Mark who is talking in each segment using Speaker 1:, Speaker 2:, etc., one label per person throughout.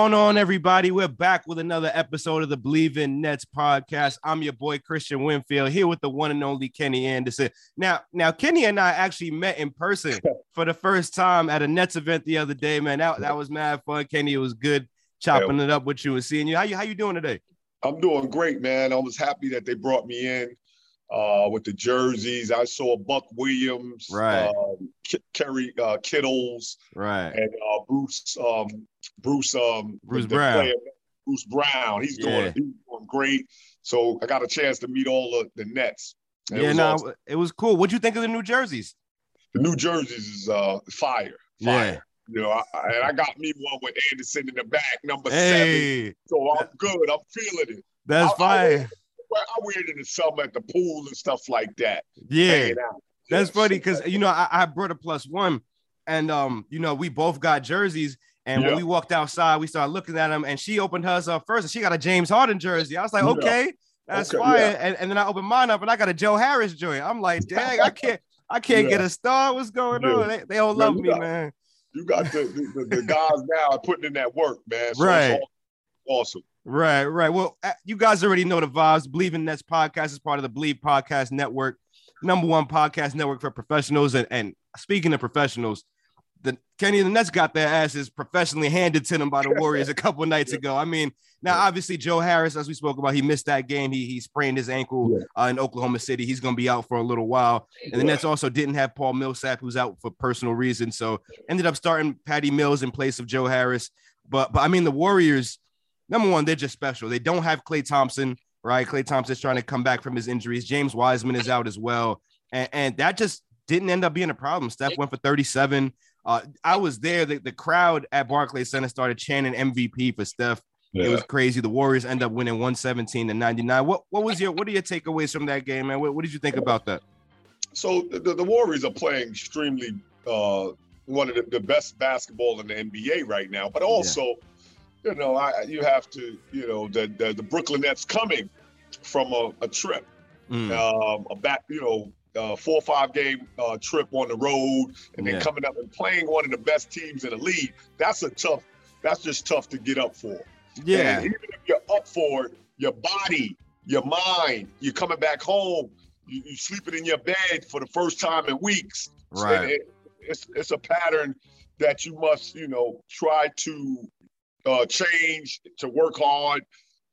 Speaker 1: Going on, everybody? We're back with another episode of the Bleav in Nets podcast. I'm your boy Christian Winfield here with the one and only Kenny Anderson. Now, now Kenny and I actually met in person for the first time at a Nets event the other day. Man, that, that was mad fun. Kenny, it was good chopping it up with you and seeing you. How you how you doing today?
Speaker 2: I'm doing great, man. I was happy that they brought me in uh, with the jerseys. I saw Buck Williams,
Speaker 1: Right.
Speaker 2: um, K- Kerry uh, Kittles,
Speaker 1: Right.
Speaker 2: and uh, Bruce um, Bruce um,
Speaker 1: Bruce
Speaker 2: the- the
Speaker 1: Brown.
Speaker 2: player, Bruce Brown. He's doing
Speaker 1: Yeah.
Speaker 2: he's doing great. So I got a chance to meet all of the Nets. And it
Speaker 1: Yeah,
Speaker 2: was
Speaker 1: no,
Speaker 2: awesome.
Speaker 1: it was cool. What'd you think of the new jerseys?
Speaker 2: the New Jerseys is uh, fire, fire.
Speaker 1: Yeah.
Speaker 2: You know, I, I- and I got me one with Anderson in the back, number seven. So I'm good. I'm feeling it.
Speaker 1: that's
Speaker 2: I- I
Speaker 1: fire.
Speaker 2: Well, I wear it in the summer at the pool and stuff like that.
Speaker 1: Yeah. That's
Speaker 2: Yeah,
Speaker 1: funny because you know I, I brought a plus one, and um, you know we both got jerseys, and when we walked outside, we started looking at them, and she opened hers up first, and she got a James Harden jersey. I was like,
Speaker 2: Yeah.
Speaker 1: okay, that's
Speaker 2: Okay,
Speaker 1: fire,
Speaker 2: yeah.
Speaker 1: and, and then I opened mine up, and I got a Joe Harris joint. I'm like, dang, I can't, I can't
Speaker 2: Yeah.
Speaker 1: get a star. What's going
Speaker 2: Yeah.
Speaker 1: on? They, they all
Speaker 2: Yeah,
Speaker 1: love me,
Speaker 2: got-
Speaker 1: man.
Speaker 2: You got the, the, the, guys now putting in that work, man. So
Speaker 1: Right.
Speaker 2: Awesome.
Speaker 1: Right, right. Well, you guys already know the vibes. Bleav in Nets podcast is part of the Bleav Podcast Network, number one podcast network for professionals. And, and speaking of professionals, the Kenny and the Nets got their asses professionally handed to them by the Warriors a couple nights ago. I mean, now
Speaker 2: Yeah.
Speaker 1: obviously Joe Harris, as we spoke about, he missed that game. He he sprained his ankle uh, in Oklahoma City. He's going to be out for a little while. And the Nets also didn't have Paul Millsap, who's out for personal reasons. So ended up starting Patty Mills in place of Joe Harris. But but I mean, the Warriors, number one, they're just special. They don't have Klay Thompson, right? Klay Thompson's trying to come back from his injuries. James Wiseman is out as well. And, and that just didn't end up being a problem. Steph went for 37. Uh, I was there. The, the crowd at Barclays Center started chanting MVP for Steph. It was crazy. The Warriors end up winning 117 to 99. What what was your what are your takeaways from that game, man? What, what did you think about that?
Speaker 2: So the, the Warriors are playing extremely uh, one of the, the best basketball in the NBA right now. But also, you know, I, you have to, you know, the the, the Brooklyn Nets coming from a, a trip,
Speaker 1: Mm,
Speaker 2: um, a back, you know, uh, four or five game uh, trip on the road, and then
Speaker 1: Yeah.
Speaker 2: coming up and playing one of the best teams in the league. That's a tough. That's just tough to get up for.
Speaker 1: yeah,
Speaker 2: And even if you're up for it, your body, your mind, you're coming back home, you, you sleeping in your bed for the first time in weeks.
Speaker 1: Right.
Speaker 2: it- it's it's a pattern that you must, you know, try to uh, change to work hard,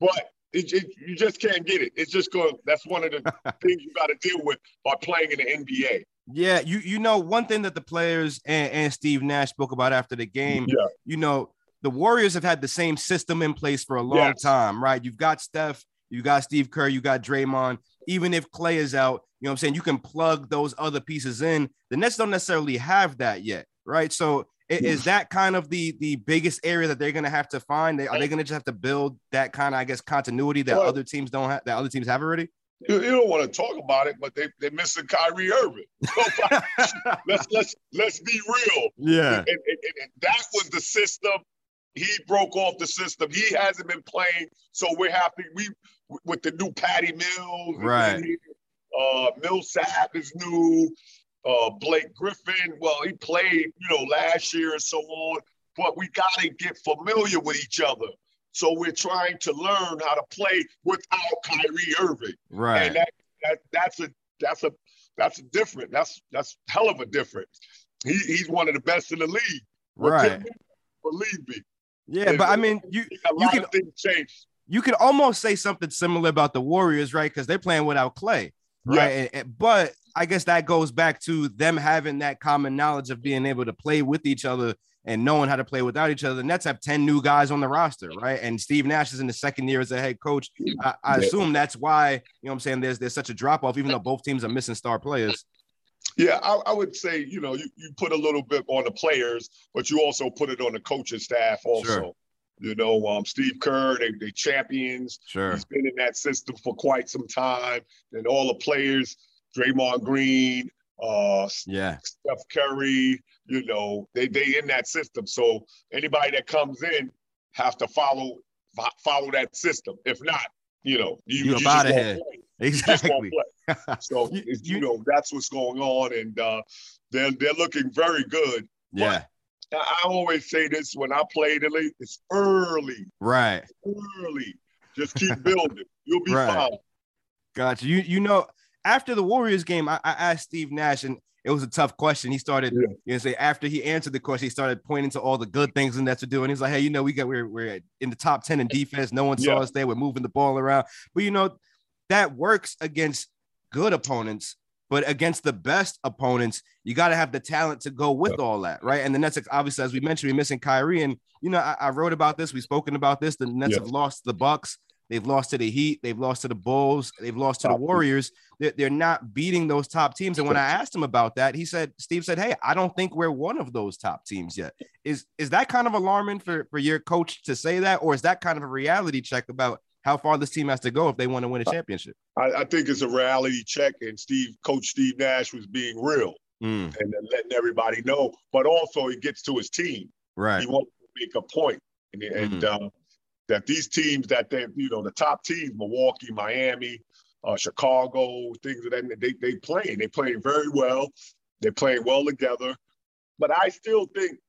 Speaker 2: but it, it, you just can't get it. It's just going. That's one of the things you got to deal with by playing in the NBA.
Speaker 1: Yeah, you you know one thing that the players and, and Steve Nash spoke about after the game.
Speaker 2: Yeah.
Speaker 1: You know the Warriors have had the same system in place for a long
Speaker 2: Yes.
Speaker 1: time, right? You've got Steph, you got Steve Kerr, you got Draymond. Even if Clay is out, you know what I'm saying you can plug those other pieces in. The Nets don't necessarily have that yet, right? So is that kind of the the biggest area that they're going to have to find? They, are they going to just have to build that kind of I guess continuity that
Speaker 2: Well-
Speaker 1: other teams don't have that other teams have already?
Speaker 2: You, you don't want to talk about it, but they they're missing Kyrie Irving. Let's let's let's be real.
Speaker 1: yeah.
Speaker 2: and, and- and- and that was the system. He broke off the system. He hasn't been playing, so we're happy. We with the new Patty Mills,
Speaker 1: Right.
Speaker 2: Uh, Millsap is new. Uh, Blake Griffin, well, he played, you know, last year and so on. But we got to get familiar with each other. So we're trying to learn how to play without Kyrie Irving,
Speaker 1: Right.
Speaker 2: and that, that that's a that's a that's a different. That's that's hell of a difference. He, he's one of the best in the league.
Speaker 1: Right.
Speaker 2: Believe me,
Speaker 1: Yeah, but I mean, you you can
Speaker 2: change.
Speaker 1: you could almost say something similar about the Warriors, right? Because they're playing without Clay, right? And- and- but I guess that goes back to them having that common knowledge of being able to play with each other and knowing how to play without each other. The Nets have 10 new guys on the roster, right? And Steve Nash is in the second year as a head coach. I, I assume that's why, you know what I'm saying, there's there's such a drop off, even though both teams are missing star players.
Speaker 2: Yeah, I, I would say, you know, you, you put a little bit on the players, but you also put it on the coaching staff also.
Speaker 1: Sure.
Speaker 2: You know, um, Steve Kerr, they, they champions.
Speaker 1: Sure.
Speaker 2: He's been in that system for quite some time. And all the players, Draymond Green, uh,
Speaker 1: Yeah.
Speaker 2: Steph Curry, you know, they they in that system. So anybody that comes in have to follow follow that system. If not, you know, you,
Speaker 1: You
Speaker 2: you
Speaker 1: up
Speaker 2: just
Speaker 1: outta
Speaker 2: won't
Speaker 1: here.
Speaker 2: play. You just won't
Speaker 1: Exactly.
Speaker 2: So
Speaker 1: You- you-
Speaker 2: you know that's what's going on, and uh, they're they're looking very good.
Speaker 1: Yeah.
Speaker 2: I I always say this when I play the league: it's early,
Speaker 1: Right.
Speaker 2: early. Just keep building. You'll be
Speaker 1: Right.
Speaker 2: fine.
Speaker 1: Gotcha. You you know, after the Warriors game, I, I asked Steve Nash, and it was a tough question. He started,
Speaker 2: Yeah.
Speaker 1: you know, say after he answered the question, he started pointing to all the good things the Nets are doing. He's like, hey, you know, we got we're we're in the top 10 in defense. No one saw
Speaker 2: Yeah.
Speaker 1: us there. We're moving the ball around. But you know, that works against good opponents. But against the best opponents, you got to have the talent to go with all that, right? And the Nets, obviously, as we mentioned, we're missing Kyrie. And you know, I, I wrote about this. We've spoken about this. The Nets
Speaker 2: Yeah.
Speaker 1: have lost the Bucks. They've lost to the Heat. They've lost to the Bulls. They've lost to the Warriors. They're, they're not beating those top teams. And when I asked him about that, he said, Steve said, Hey, I don't think we're one of those top teams yet. Is is that kind of alarming for, for your coach to say that? Or is that kind of a reality check about how far this team has to go if they want to win a championship?
Speaker 2: I, I think it's a reality check, and Steve, Coach Steve Nash, was being real
Speaker 1: Mm,
Speaker 2: and then letting everybody know. But also, he gets to his team.
Speaker 1: right.
Speaker 2: He wants to make a point, and, and uh, that these teams that they, you know, the top teams, Milwaukee, Miami, uh, Chicago, things of that, they they playing, they playing very well, they're playing well together. But I still think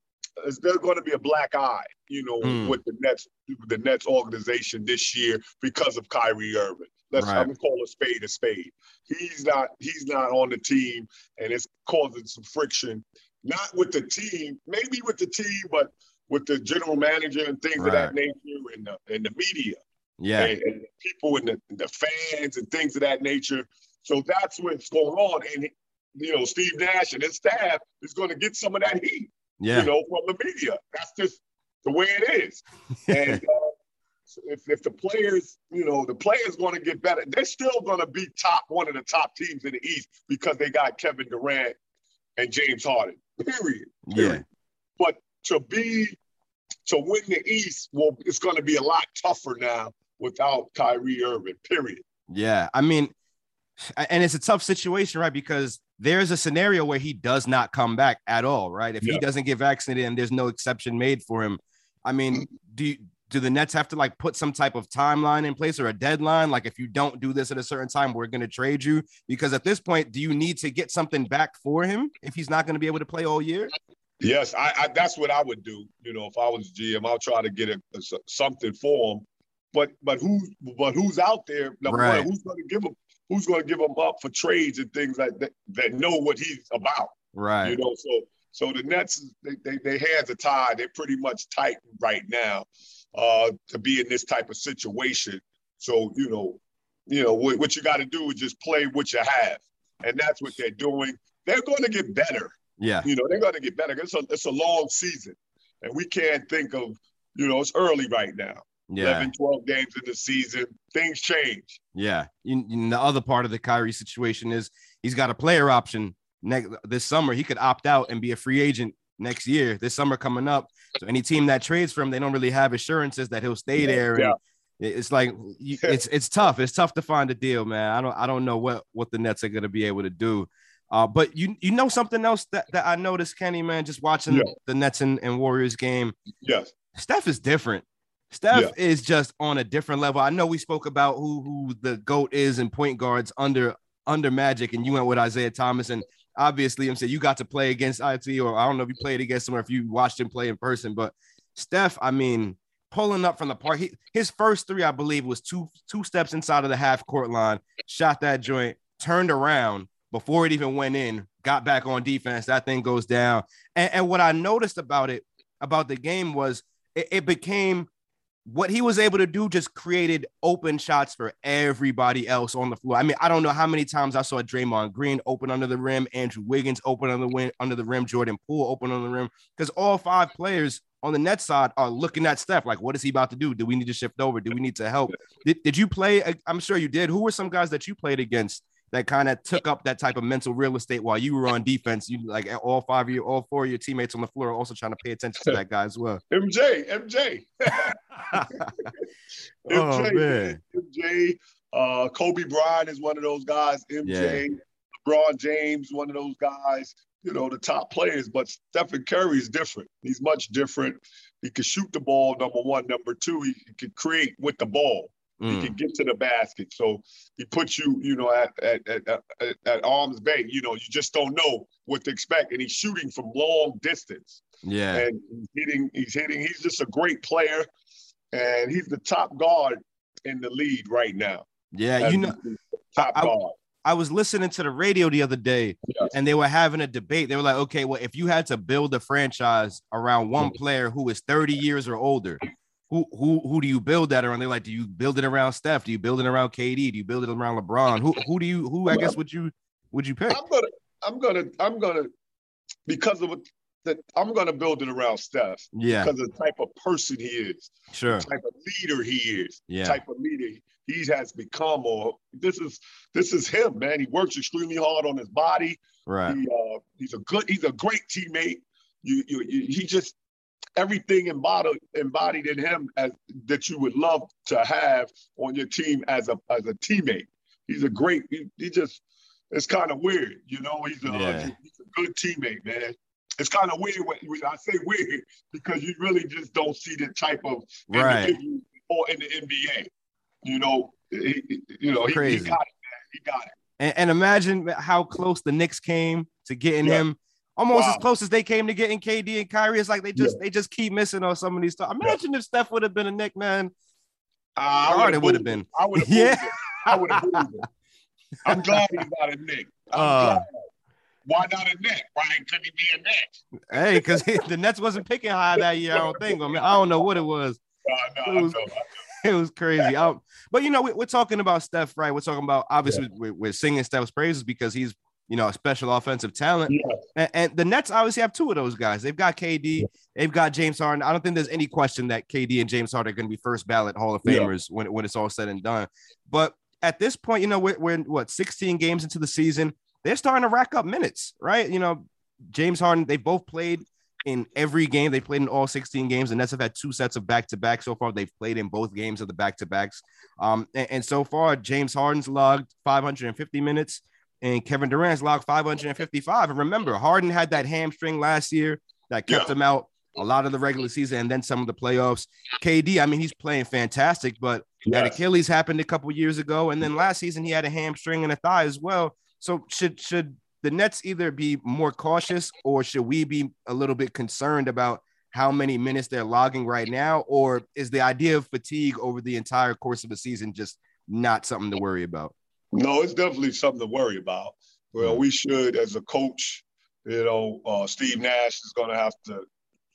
Speaker 2: there's going to be a black eye, you know,
Speaker 1: Hmm.
Speaker 2: with the Nets, the Nets organization this year because of Kyrie Irving. Let's
Speaker 1: Right.
Speaker 2: I'm gonna call a spade a spade. He's not he's not on the team, and it's causing some friction. Not with the team, maybe with the team, but with the general manager and things of that nature, and the and the media
Speaker 1: Yeah.
Speaker 2: and, and people and the, the fans and things of that nature. So that's what's going on. And you know, Steve Nash and his staff is going to get some of that heat,
Speaker 1: Yeah.
Speaker 2: you know, from the media. That's just the way it is. And uh, so if, if the players, you know, the players going to get better, they're still going to be top one of the top teams in the East because they got Kevin Durant and James Harden. Period.
Speaker 1: yeah.
Speaker 2: But to be to win the East, well, it's going to be a lot tougher now without Kyrie Irving. Period.
Speaker 1: Yeah. I mean, and it's a tough situation, right? Because there's a scenario where he does not come back at all, right? If he doesn't get vaccinated and there's no exception made for him, I mean, do you, do the Nets have to like put some type of timeline in place or a deadline? Like, if you don't do this at a certain time, we're going to trade you. Because at this point, do you need to get something back for him if he's not going to be able to play all year?
Speaker 2: Yes, I, I that's what I would do. You know, if I was GM, I'll try to get a, a- something for him. But but who but who's out there? Number
Speaker 1: Right.
Speaker 2: one, who's going to give him? Who's going to give him up for trades and things like that that know what he's about?
Speaker 1: Right.
Speaker 2: You know, so so the Nets they they, they hands are tied. They're pretty much tight right now uh, to be in this type of situation. So you know, you know what, what you got to do is just play what you have, and that's what they're doing. They're going to get better.
Speaker 1: Yeah.
Speaker 2: You know, they're going to get better. It's a it's a long season, and we can't think of you know it's early right now.
Speaker 1: Yeah.
Speaker 2: 11, 12 games in the season, things change.
Speaker 1: Yeah. You, you- the other part of the Kyrie situation is he's got a player option next this summer. He could opt out and be a free agent next year, this summer coming up. So any team that trades for him, they don't really have assurances that he'll stay there. And
Speaker 2: Yeah.
Speaker 1: it's like it's it's tough. It's tough to find a deal, man. I don't I don't know what what the Nets are gonna be able to do. Uh, but you you know something else that, that I noticed, Kenny, man, just watching
Speaker 2: Yeah.
Speaker 1: the Nets and, and Warriors game.
Speaker 2: Yes.
Speaker 1: Steph is different. Steph
Speaker 2: Yeah.
Speaker 1: is just on a different level. I know we spoke about who who the goat is in point guards under under Magic, and you went with Isiah Thomas, and obviously, I'm saying you got to play against IT, or I don't know if you played against him or if you watched him play in person, but Steph, I mean, pulling up from the park, he, his first three, I believe, was two two steps inside of the half court line, shot that joint, turned around before it even went in, got back on defense. That thing goes down, and, and what I noticed about it about the game was it, it became what he was able to do just created open shots for everybody else on the floor. I mean, I don't know how many times I saw Draymond Green open under the rim, Andrew Wiggins open under the win, under the rim, Jordan Poole open on the rim, because all five players on the net side are looking at Steph like, what is he about to do? Do we need to shift over? Do we need to help? Did, did you play? Uh, I'm sure you did. Who were some guys that you played against that kind of took up that type of mental real estate while you were on defense? You like all five of you, all four of your teammates on the floor are also trying to pay attention to that guy as well.
Speaker 2: MJ, MJ,
Speaker 1: oh
Speaker 2: MJ,
Speaker 1: man,
Speaker 2: MJ. Uh, Kobe Bryant is one of those guys. MJ, LeBron James, one of those guys. You know, the top players. But Stephen Curry is different. He's much different. He can shoot the ball. Number one. Number two, he, he can create with the ball. He
Speaker 1: Mm,
Speaker 2: can get to the basket. So he puts you, you know, at at, at, at, at arm's bay. You know, you just don't know what to expect. And he's shooting from long distance.
Speaker 1: yeah,
Speaker 2: And he's hitting, he's hitting, he's just a great player. And he's the top guard in the lead right now.
Speaker 1: yeah. You know,
Speaker 2: top
Speaker 1: I- I-
Speaker 2: guard.
Speaker 1: I was listening to the radio the other day
Speaker 2: Yes.
Speaker 1: and they were having a debate. They were like, okay, well, if you had to build a franchise around one player who is 30 years or older, who who who do you build that around? They're like, do you build it around Steph? Do you build it around KD? Do you build it around LeBron? Who who do you who I guess would you would you pick?
Speaker 2: I'm gonna, I'm gonna, I'm gonna, because of what that I'm gonna build it around Steph
Speaker 1: Yeah,
Speaker 2: because of the type of person he is,
Speaker 1: sure.
Speaker 2: type of leader he is,
Speaker 1: Yeah.
Speaker 2: type of leader he has become. Or this is this is him, man. He works extremely hard on his body.
Speaker 1: Right.
Speaker 2: He, uh, he's a good, he's a great teammate. You, you, you he just everything embodied embodied in him as that you would love to have on your team as a as a teammate. He's a great. He, he just it's kind of weird, you know. He's a
Speaker 1: Yeah.
Speaker 2: he's a good teammate, man. It's kind of weird when, when I say weird because you really just don't see the type of
Speaker 1: Right.
Speaker 2: or in the NBA. You know, he, you know, he, he got it, man. He got it.
Speaker 1: And, and imagine how close the Knicks came to getting
Speaker 2: Yeah.
Speaker 1: him. Almost as close as they came to getting KD and Kyrie. It's like they just they just keep missing on some of these stuff. Imagine if Steph would have been a Knick, man. Hard
Speaker 2: would've
Speaker 1: it would have been.
Speaker 2: I would have
Speaker 1: Yeah.
Speaker 2: yeah. I would have. I'm glad he's not a Knick.
Speaker 1: Uh.
Speaker 2: Why not a Knick? Why couldn't he be a Knick?
Speaker 1: Hey, because the Nets wasn't picking high that year. I don't think. I mean, I don't know what it was.
Speaker 2: Uh, no,
Speaker 1: It
Speaker 2: I
Speaker 1: was-
Speaker 2: know, I know.
Speaker 1: It was crazy. Um, but you know, we, we're talking about Steph, right? We're talking about obviously we're, we're singing Steph's praises because he's you know a special offensive talent.
Speaker 2: Yeah.
Speaker 1: And, and the Nets obviously have two of those guys. They've got KD, they've got James Harden. I don't think there's any question that KD and James Harden are going to be first ballot Hall of
Speaker 2: Yeah.
Speaker 1: Famers when, when it's all said and done. But at this point, you know, we're, we're what 16 games into the season. They're starting to rack up minutes, right? You know, James Harden, they both played in every game. They played in all 16 games. The Nets have had two sets of back to back so far. They've played in both games of the back to backs. Um, and, and so far, James Harden's logged 550 minutes and Kevin Durant's logged 555. And remember, Harden had that hamstring last year that kept
Speaker 2: Yeah.
Speaker 1: him out a lot of the regular season and then some of the playoffs. KD, I mean, he's playing fantastic, but that Achilles happened a couple years ago, and then last season he had a hamstring and a thigh as well. So should should the Nets either be more cautious or should we be a little bit concerned about how many minutes they're logging right now, or is the idea of fatigue over the entire course of the season just not something to worry about?
Speaker 2: No, it's definitely something to worry about. Well, we should, as a coach, you know, uh, Steve Nash is going to have to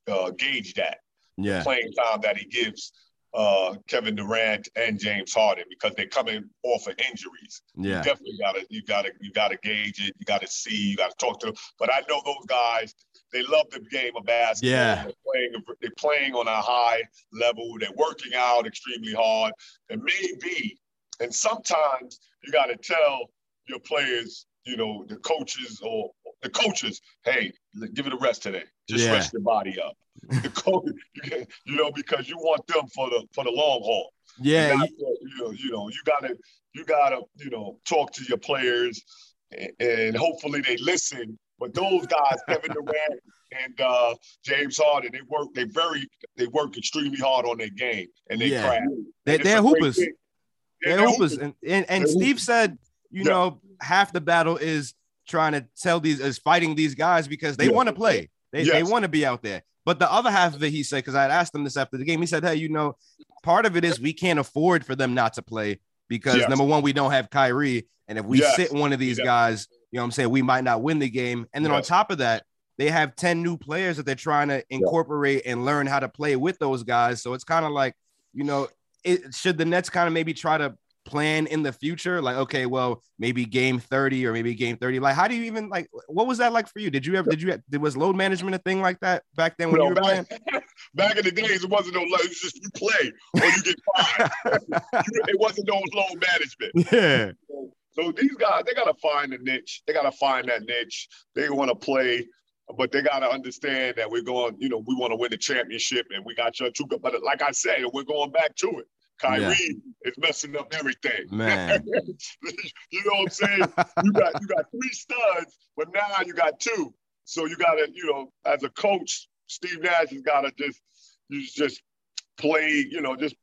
Speaker 2: uh, gauge that
Speaker 1: Yeah,
Speaker 2: playing time that he gives uh, Kevin Durant and James Harden because they're coming off of injuries.
Speaker 1: yeah,
Speaker 2: You definitely gotta, you gotta, you gotta gauge it. You gotta see. You gotta talk to them. But I know those guys. They love the game of basketball.
Speaker 1: Yeah.
Speaker 2: They're playing. They're playing on a high level. They're working out extremely hard. And maybe, and sometimes you gotta tell your players, you know, the coaches or the coaches, hey, give it a rest today. Just
Speaker 1: Yeah.
Speaker 2: rest your body up. The coach, you know, because you want them for the for the long haul
Speaker 1: yeah.
Speaker 2: you, gotta, you know, you know, you gotta, you gotta, you know, talk to your players, and, and hopefully they listen. But those guys, Kevin Durant and uh, James Harden, they work, they very, they work extremely hard on their game and they
Speaker 1: Yeah.
Speaker 2: craft.
Speaker 1: They-
Speaker 2: And it's
Speaker 1: they're
Speaker 2: a great
Speaker 1: hoopers.
Speaker 2: thing. Yeah,
Speaker 1: They're hoopers. And, and, and Steve
Speaker 2: hoopers.
Speaker 1: said, you
Speaker 2: Yeah.
Speaker 1: know, half the battle is trying to tell these is fighting these guys because they
Speaker 2: Yeah.
Speaker 1: want to play. They, they want to be out there. But the other half of it, he said, because I had asked him this after the game, he said, Hey, you know, part of it is we can't afford for them not to play because
Speaker 2: Yes.
Speaker 1: number one, we don't have Kyrie. And if we
Speaker 2: Yes.
Speaker 1: sit one of these guys, you know what I'm saying, we might not win the game. And then on top of that, they have 10 new players that they're trying to incorporate and learn how to play with those guys. So it's kind of like, you know, it, should the Nets kind of maybe try to plan in the future? Like, okay, well, maybe game 30 or maybe game 30. Like, how do you even like what was that like for you? Did you ever did you did was load management a thing like that back then when
Speaker 2: You
Speaker 1: you were playing?
Speaker 2: back, back in the days, it wasn't no load. It was just you play or you get fined. it wasn't no load management.
Speaker 1: Yeah.
Speaker 2: So these guys, they gotta find a niche. They gotta find that niche. They want to play, but they gotta understand that we're going. You know, we want to win the championship, and we got your two. But like I said, we're going back to it. Kyrie is messing up everything.
Speaker 1: Man.
Speaker 2: you know what I'm saying? You got you got three studs, but now you got two. So you gotta, you know, as a coach, Steve Nash has gotta just you just play, you know, just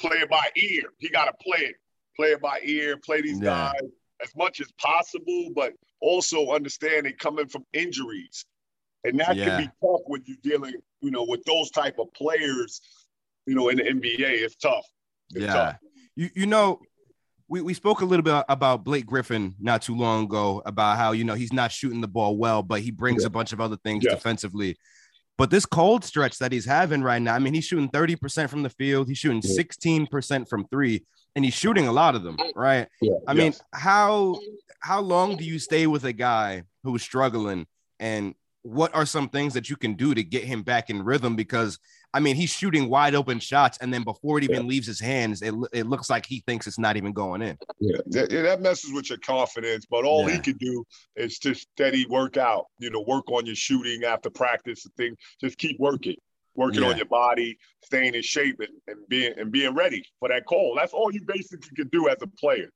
Speaker 2: play it by ear. He gotta play it, play it by ear, play these
Speaker 1: Yeah.
Speaker 2: guys as much as possible, but also understand they coming from injuries. And that
Speaker 1: Yeah.
Speaker 2: can be tough when you're dealing, you know, with those type of players, you know, in the NBA. It's tough. It's
Speaker 1: Yeah.
Speaker 2: tough.
Speaker 1: You you know, we, we spoke a little bit about Blake Griffin not too long ago about how you know he's not shooting the ball well, but he brings a bunch of other things
Speaker 2: Yeah.
Speaker 1: defensively. But this cold stretch that he's having right now, I mean, he's shooting 30% from the field, he's shooting 16% from three, and he's shooting a lot of them, right?
Speaker 2: Yeah.
Speaker 1: I mean, how how long do you stay with a guy who's struggling and what are some things that you can do to get him back in rhythm because I mean he's shooting wide open shots and then before it even leaves his hands it, it looks like he thinks it's not even going in.
Speaker 2: Yeah, that, that messes with your confidence. But all he
Speaker 1: Yeah.
Speaker 2: can do is just steady work out. You know, work on your shooting after practice and things. Just keep working, working
Speaker 1: Yeah.
Speaker 2: on your body, staying in shape, and, and being and being ready for that call. That's all you basically can do as a player.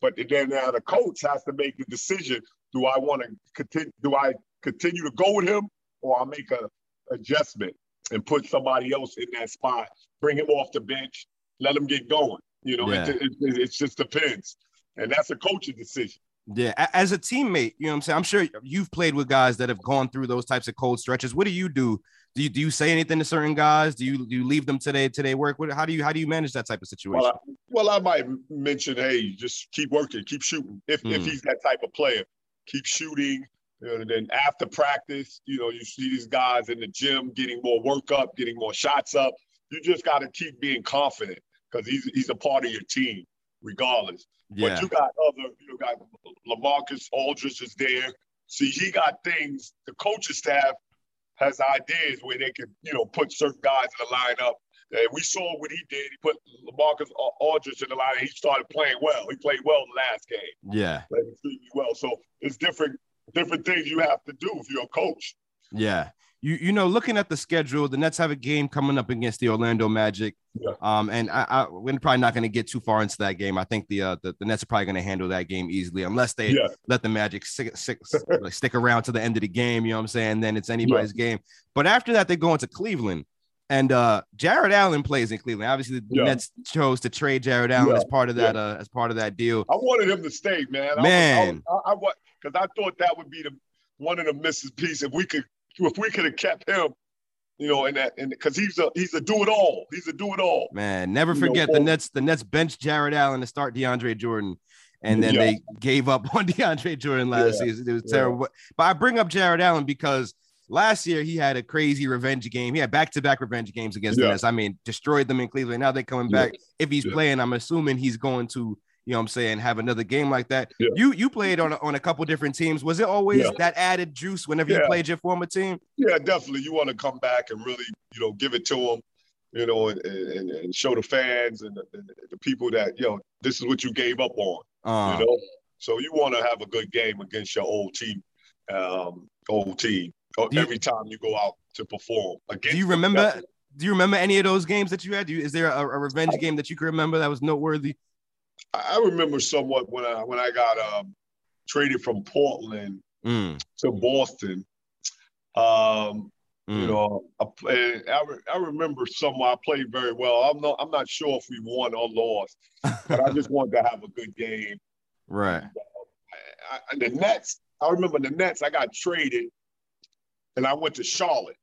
Speaker 2: But then now the coach has to make the decision: Do I want to continue? Do I continue to go with him, or I'll make a adjustment and put somebody else in that spot, bring him off the bench, let him get going? You know,
Speaker 1: Yeah.
Speaker 2: it, it, it, it just depends. And that's a coaching decision.
Speaker 1: Yeah, as a teammate, you know what I'm saying? I'm sure you've played with guys that have gone through those types of cold stretches. What do you do? Do you do you say anything to certain guys? Do you do you leave them today today work? What, how do you how do you manage that type of situation?
Speaker 2: Well, I, well, I might mention, hey, just keep working, keep shooting. If if
Speaker 1: Mm.
Speaker 2: he's that type of player, keep shooting. You know, and then after practice, you know, you see these guys in the gym getting more work up, getting more shots up. You just got to keep being confident because he's he's a part of your team, regardless.
Speaker 1: yeah.
Speaker 2: But you got other, you know, got LaMarcus Aldridge is there. See, he got things. The coaching staff has ideas where they can, you know, put certain guys in the lineup. And we saw what he did. He put LaMarcus Aldridge in the line. And he started playing well. He played well in the last game.
Speaker 1: yeah.
Speaker 2: Played extremely well. So it's different, different things you have to do if you're a coach.
Speaker 1: Yeah. You you know, looking at the schedule, the Nets have a game coming up against the Orlando Magic.
Speaker 2: Yeah.
Speaker 1: Um, and I, I we're probably not going to get too far into that game. I think the uh the, the Nets are probably going to handle that game easily unless they
Speaker 2: Yeah.
Speaker 1: let the Magic stick, stick, like, stick around to the end of the game. You know what I'm saying? Then it's anybody's game. But after that, they go into Cleveland. And uh Jarrett Allen plays in Cleveland. Obviously, the
Speaker 2: Yeah.
Speaker 1: Nets chose to trade Jarrett Allen
Speaker 2: Yeah.
Speaker 1: as part of that uh as part of that deal.
Speaker 2: I wanted him to stay, man. I
Speaker 1: Man.
Speaker 2: I, I, I because I thought that would be the one of the misses piece if we could if we could have kept him, you know, in that and because he's a he's a do it all. He's a do it all.
Speaker 1: Man, never
Speaker 2: You know,
Speaker 1: forget the Nets. The Nets benched Jarrett Allen to start DeAndre Jordan, and then
Speaker 2: Yeah.
Speaker 1: they gave up on DeAndre Jordan last
Speaker 2: Yeah.
Speaker 1: season. It was
Speaker 2: Yeah.
Speaker 1: terrible. But I bring up Jarrett Allen because last year he had a crazy revenge game. He had back-to-back revenge games against the Nets. I mean, destroyed them in Cleveland. Now they're coming
Speaker 2: Yeah.
Speaker 1: back. If he's
Speaker 2: Yeah.
Speaker 1: playing, I'm assuming he's going to, you know, what I'm saying, have another game like that.
Speaker 2: Yeah.
Speaker 1: You you played on a, on a couple different teams. Was it always
Speaker 2: Yeah.
Speaker 1: that added juice whenever you
Speaker 2: Yeah.
Speaker 1: played your former team?
Speaker 2: Yeah, definitely. You want to come back and really, you know, give it to them, you know, and, and, and show the fans and the, and the people that, you know, this is what you gave up on,
Speaker 1: Uh,
Speaker 2: you know. So you want to have a good game against your old team, um, old team. Uh,
Speaker 1: Do you-
Speaker 2: every time you go out to perform. Against
Speaker 1: Do you remember? Do you remember any of those games that you had? Do you, is there a, a revenge game that you can remember that was noteworthy?
Speaker 2: I remember somewhat when I when I got um, traded from Portland
Speaker 1: Mm,
Speaker 2: to Boston. Um,
Speaker 1: mm.
Speaker 2: You know, I, play, I, re- I remember some I played very well. I'm not I'm not sure if we won or lost, but I just wanted to have a good game.
Speaker 1: right.
Speaker 2: I, I, the Nets, I remember the Nets. I got traded, and I went to Charlotte,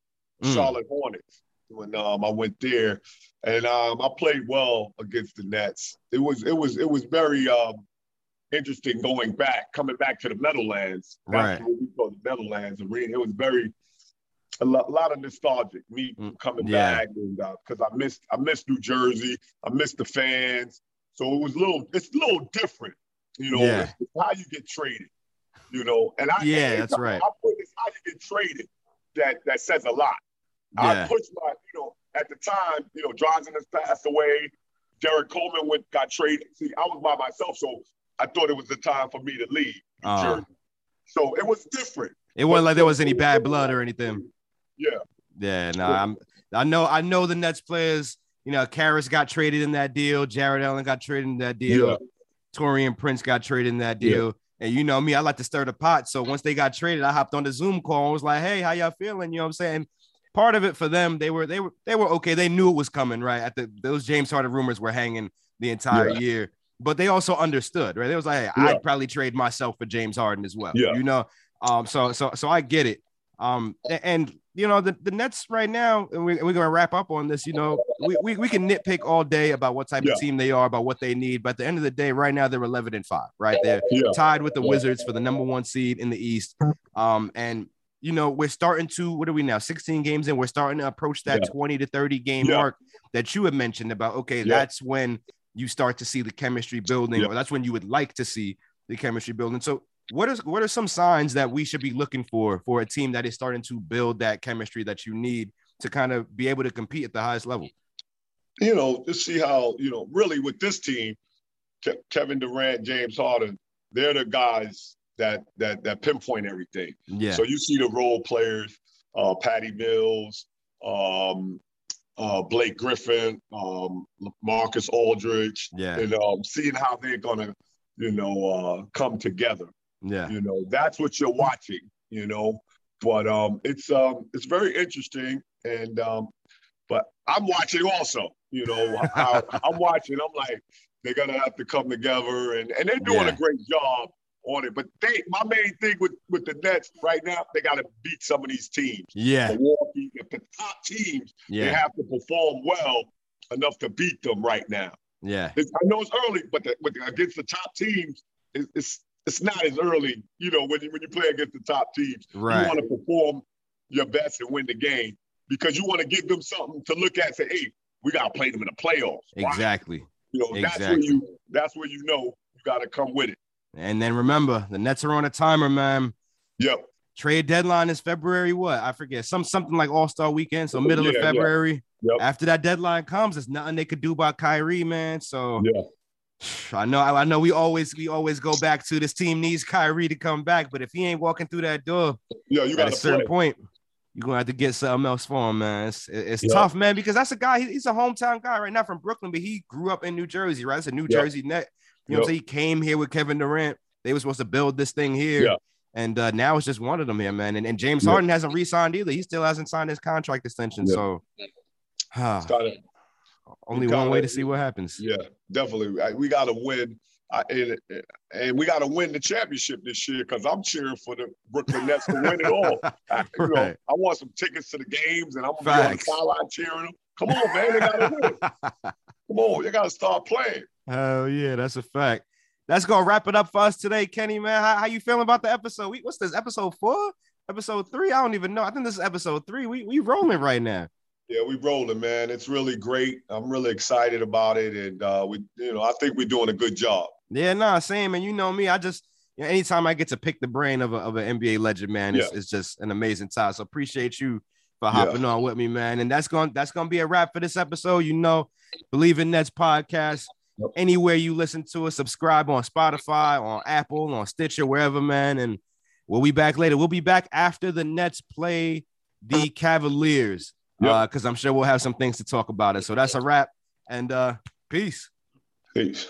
Speaker 1: Mm.
Speaker 2: Charlotte Hornets. When um, I went there, and um, I played well against the Nets. It was it was it was very um, interesting going back, coming back to the Meadowlands. That's
Speaker 1: Right.
Speaker 2: what we call the Meadowlands arena. It was very a lo- lot of nostalgic. Me
Speaker 1: Mm,
Speaker 2: coming
Speaker 1: yeah.
Speaker 2: back and because I missed I missed New Jersey. I missed the fans. So it was a little. It's a little different. You know,
Speaker 1: Yeah.
Speaker 2: it's, it's how you get traded. You know, and I
Speaker 1: Yeah, that's
Speaker 2: I-
Speaker 1: right.
Speaker 2: I put it's how you get traded. That that says a lot.
Speaker 1: Yeah.
Speaker 2: I pushed my, you know, at the time, you know, Johnson has passed away. Derrick Coleman went got traded. See, I was by myself, so I thought it was the time for me to leave
Speaker 1: Uh.
Speaker 2: So it was different.
Speaker 1: It wasn't like there was any bad blood or anything.
Speaker 2: Yeah,
Speaker 1: Yeah, no, I'm. I know. I know the Nets players. You know, Caris got traded in that deal. Jarrett Allen got traded in that deal.
Speaker 2: Yeah.
Speaker 1: Taurean Prince got traded in that deal. And you know me, I like to stir the pot. So once they got traded, I hopped on the Zoom call and was like, "Hey, how y'all feeling?" You know what I'm saying? Part of it for them, they were they were they were okay. They knew it was coming, right? At the those James Harden rumors were hanging the entire
Speaker 2: Yeah.
Speaker 1: year, but they also understood, right? They was like, "Hey,
Speaker 2: Yeah.
Speaker 1: I'd probably trade myself for James Harden as well."
Speaker 2: Yeah.
Speaker 1: You know, um, so so so I get it. Um, and you know the, the Nets right now, and we, we're gonna wrap up on this. You know, we, we, we can nitpick all day about what type
Speaker 2: Yeah.
Speaker 1: of team they are, about what they need, but at the end of the day, right now they're 11 and five, right? They're
Speaker 2: yeah,
Speaker 1: tied with the
Speaker 2: Yeah.
Speaker 1: Wizards for the number one seed in the East. Um, and you know, we're starting to what are we now? 16 games in, we're starting to approach that
Speaker 2: Yeah.
Speaker 1: 20 to 30 game mark that you had mentioned about. Okay, that's when you start to see the chemistry building, or that's when you would like to see the chemistry building. So what is what are some signs that we should be looking for for a team that is starting to build that chemistry that you need to kind of be able to compete at the highest level?
Speaker 2: you know, to see how you know really with this team, Ke- Kevin Durant, James Harden, they're the guys that that that pinpoint everything.
Speaker 1: Yeah.
Speaker 2: So you see the role players, uh, Patty Mills, um, uh, Blake Griffin, um, Marcus Aldridge,
Speaker 1: yeah.
Speaker 2: and um, seeing how they're gonna, you know, uh, come together.
Speaker 1: Yeah.
Speaker 2: You know, that's what you're watching. You know, but um, it's um, it's very interesting, and um, but I'm watching also. You know, how, I'm watching. I'm like, they're gonna have to come together, and and they're doing
Speaker 1: Yeah.
Speaker 2: a great job on it. But they, my main thing with with the Nets right now, they got to beat some of these teams.
Speaker 1: Yeah.
Speaker 2: Milwaukee, if the top teams,
Speaker 1: yeah.
Speaker 2: they have to perform well enough to beat them right now.
Speaker 1: Yeah.
Speaker 2: It's, I know it's early, but the, with against the top teams, it, it's it's not as early. You know, when you when you play against the top teams,
Speaker 1: Right.
Speaker 2: you want to perform your best and win the game because you want to give them something to look at. Say, hey, we got to play them in the playoffs.
Speaker 1: Exactly.
Speaker 2: You know, that's where
Speaker 1: Exactly.
Speaker 2: you that's where you know you got to come with it.
Speaker 1: And then remember, the Nets are on a timer, man.
Speaker 2: Yep.
Speaker 1: Trade deadline is February what? I forget. Some something like All Star Weekend, so middle
Speaker 2: Yeah,
Speaker 1: of
Speaker 2: yeah.
Speaker 1: February.
Speaker 2: Yep.
Speaker 1: After that deadline comes, there's nothing they could do about Kyrie, man. So
Speaker 2: Yeah.
Speaker 1: I know, I know. We always we always go back to this team needs Kyrie to come back, but if he ain't walking through that door
Speaker 2: Yeah. You
Speaker 1: at
Speaker 2: got
Speaker 1: a certain
Speaker 2: play.
Speaker 1: point, you're gonna have to get something else for him, man. It's, it's
Speaker 2: Yeah.
Speaker 1: tough, man, because that's a guy. He's a hometown guy right now from Brooklyn, but he grew up in New Jersey, right? It's a New
Speaker 2: Yeah.
Speaker 1: Jersey net. You know, what I'm saying? he came here with Kevin Durant. They were supposed to build this thing here.
Speaker 2: Yeah.
Speaker 1: And uh, now it's just one of them here, man. And, and James
Speaker 2: Yeah.
Speaker 1: Harden hasn't re-signed either. He still hasn't signed his contract extension.
Speaker 2: Yeah.
Speaker 1: So
Speaker 2: It's gotta-
Speaker 1: only
Speaker 2: gotta-
Speaker 1: one way to see what happens.
Speaker 2: Yeah, definitely. We got to win, I, and, and we got to win the championship this year because I'm cheering for the Brooklyn Nets to win it all. I, you know, I want some tickets to the games, and I'm gonna be on the sideline cheering them. Come on, man, they got to win. Come on, they got to start playing.
Speaker 1: Hell yeah, that's a fact. That's gonna wrap it up for us today, Kenny. Man, how, how you feeling about the episode? We, what's this? Episode four? Episode three? I don't even know. I think this is episode three. We we rolling right now.
Speaker 2: Yeah, we rolling, man. It's really great. I'm really excited about it, and uh, we, you know, I think we're doing a good job.
Speaker 1: Yeah, nah, same. And you know me, I just you know, anytime I get to pick the brain of a of an NBA legend, man, it's,
Speaker 2: Yeah.
Speaker 1: it's just an amazing time. So appreciate you for
Speaker 2: Yeah.
Speaker 1: hopping on with me, man. And that's going that's gonna be a wrap for this episode. You know, Bleav in Nets podcast.
Speaker 2: Yep.
Speaker 1: Anywhere you listen to us, subscribe on Spotify, on Apple, on Stitcher, wherever, man. And we'll be back later. We'll be back after the Nets play the Cavaliers.
Speaker 2: Yep.
Speaker 1: Uh, because I'm sure we'll have some things to talk about it. So that's a wrap. And uh peace.
Speaker 2: Peace.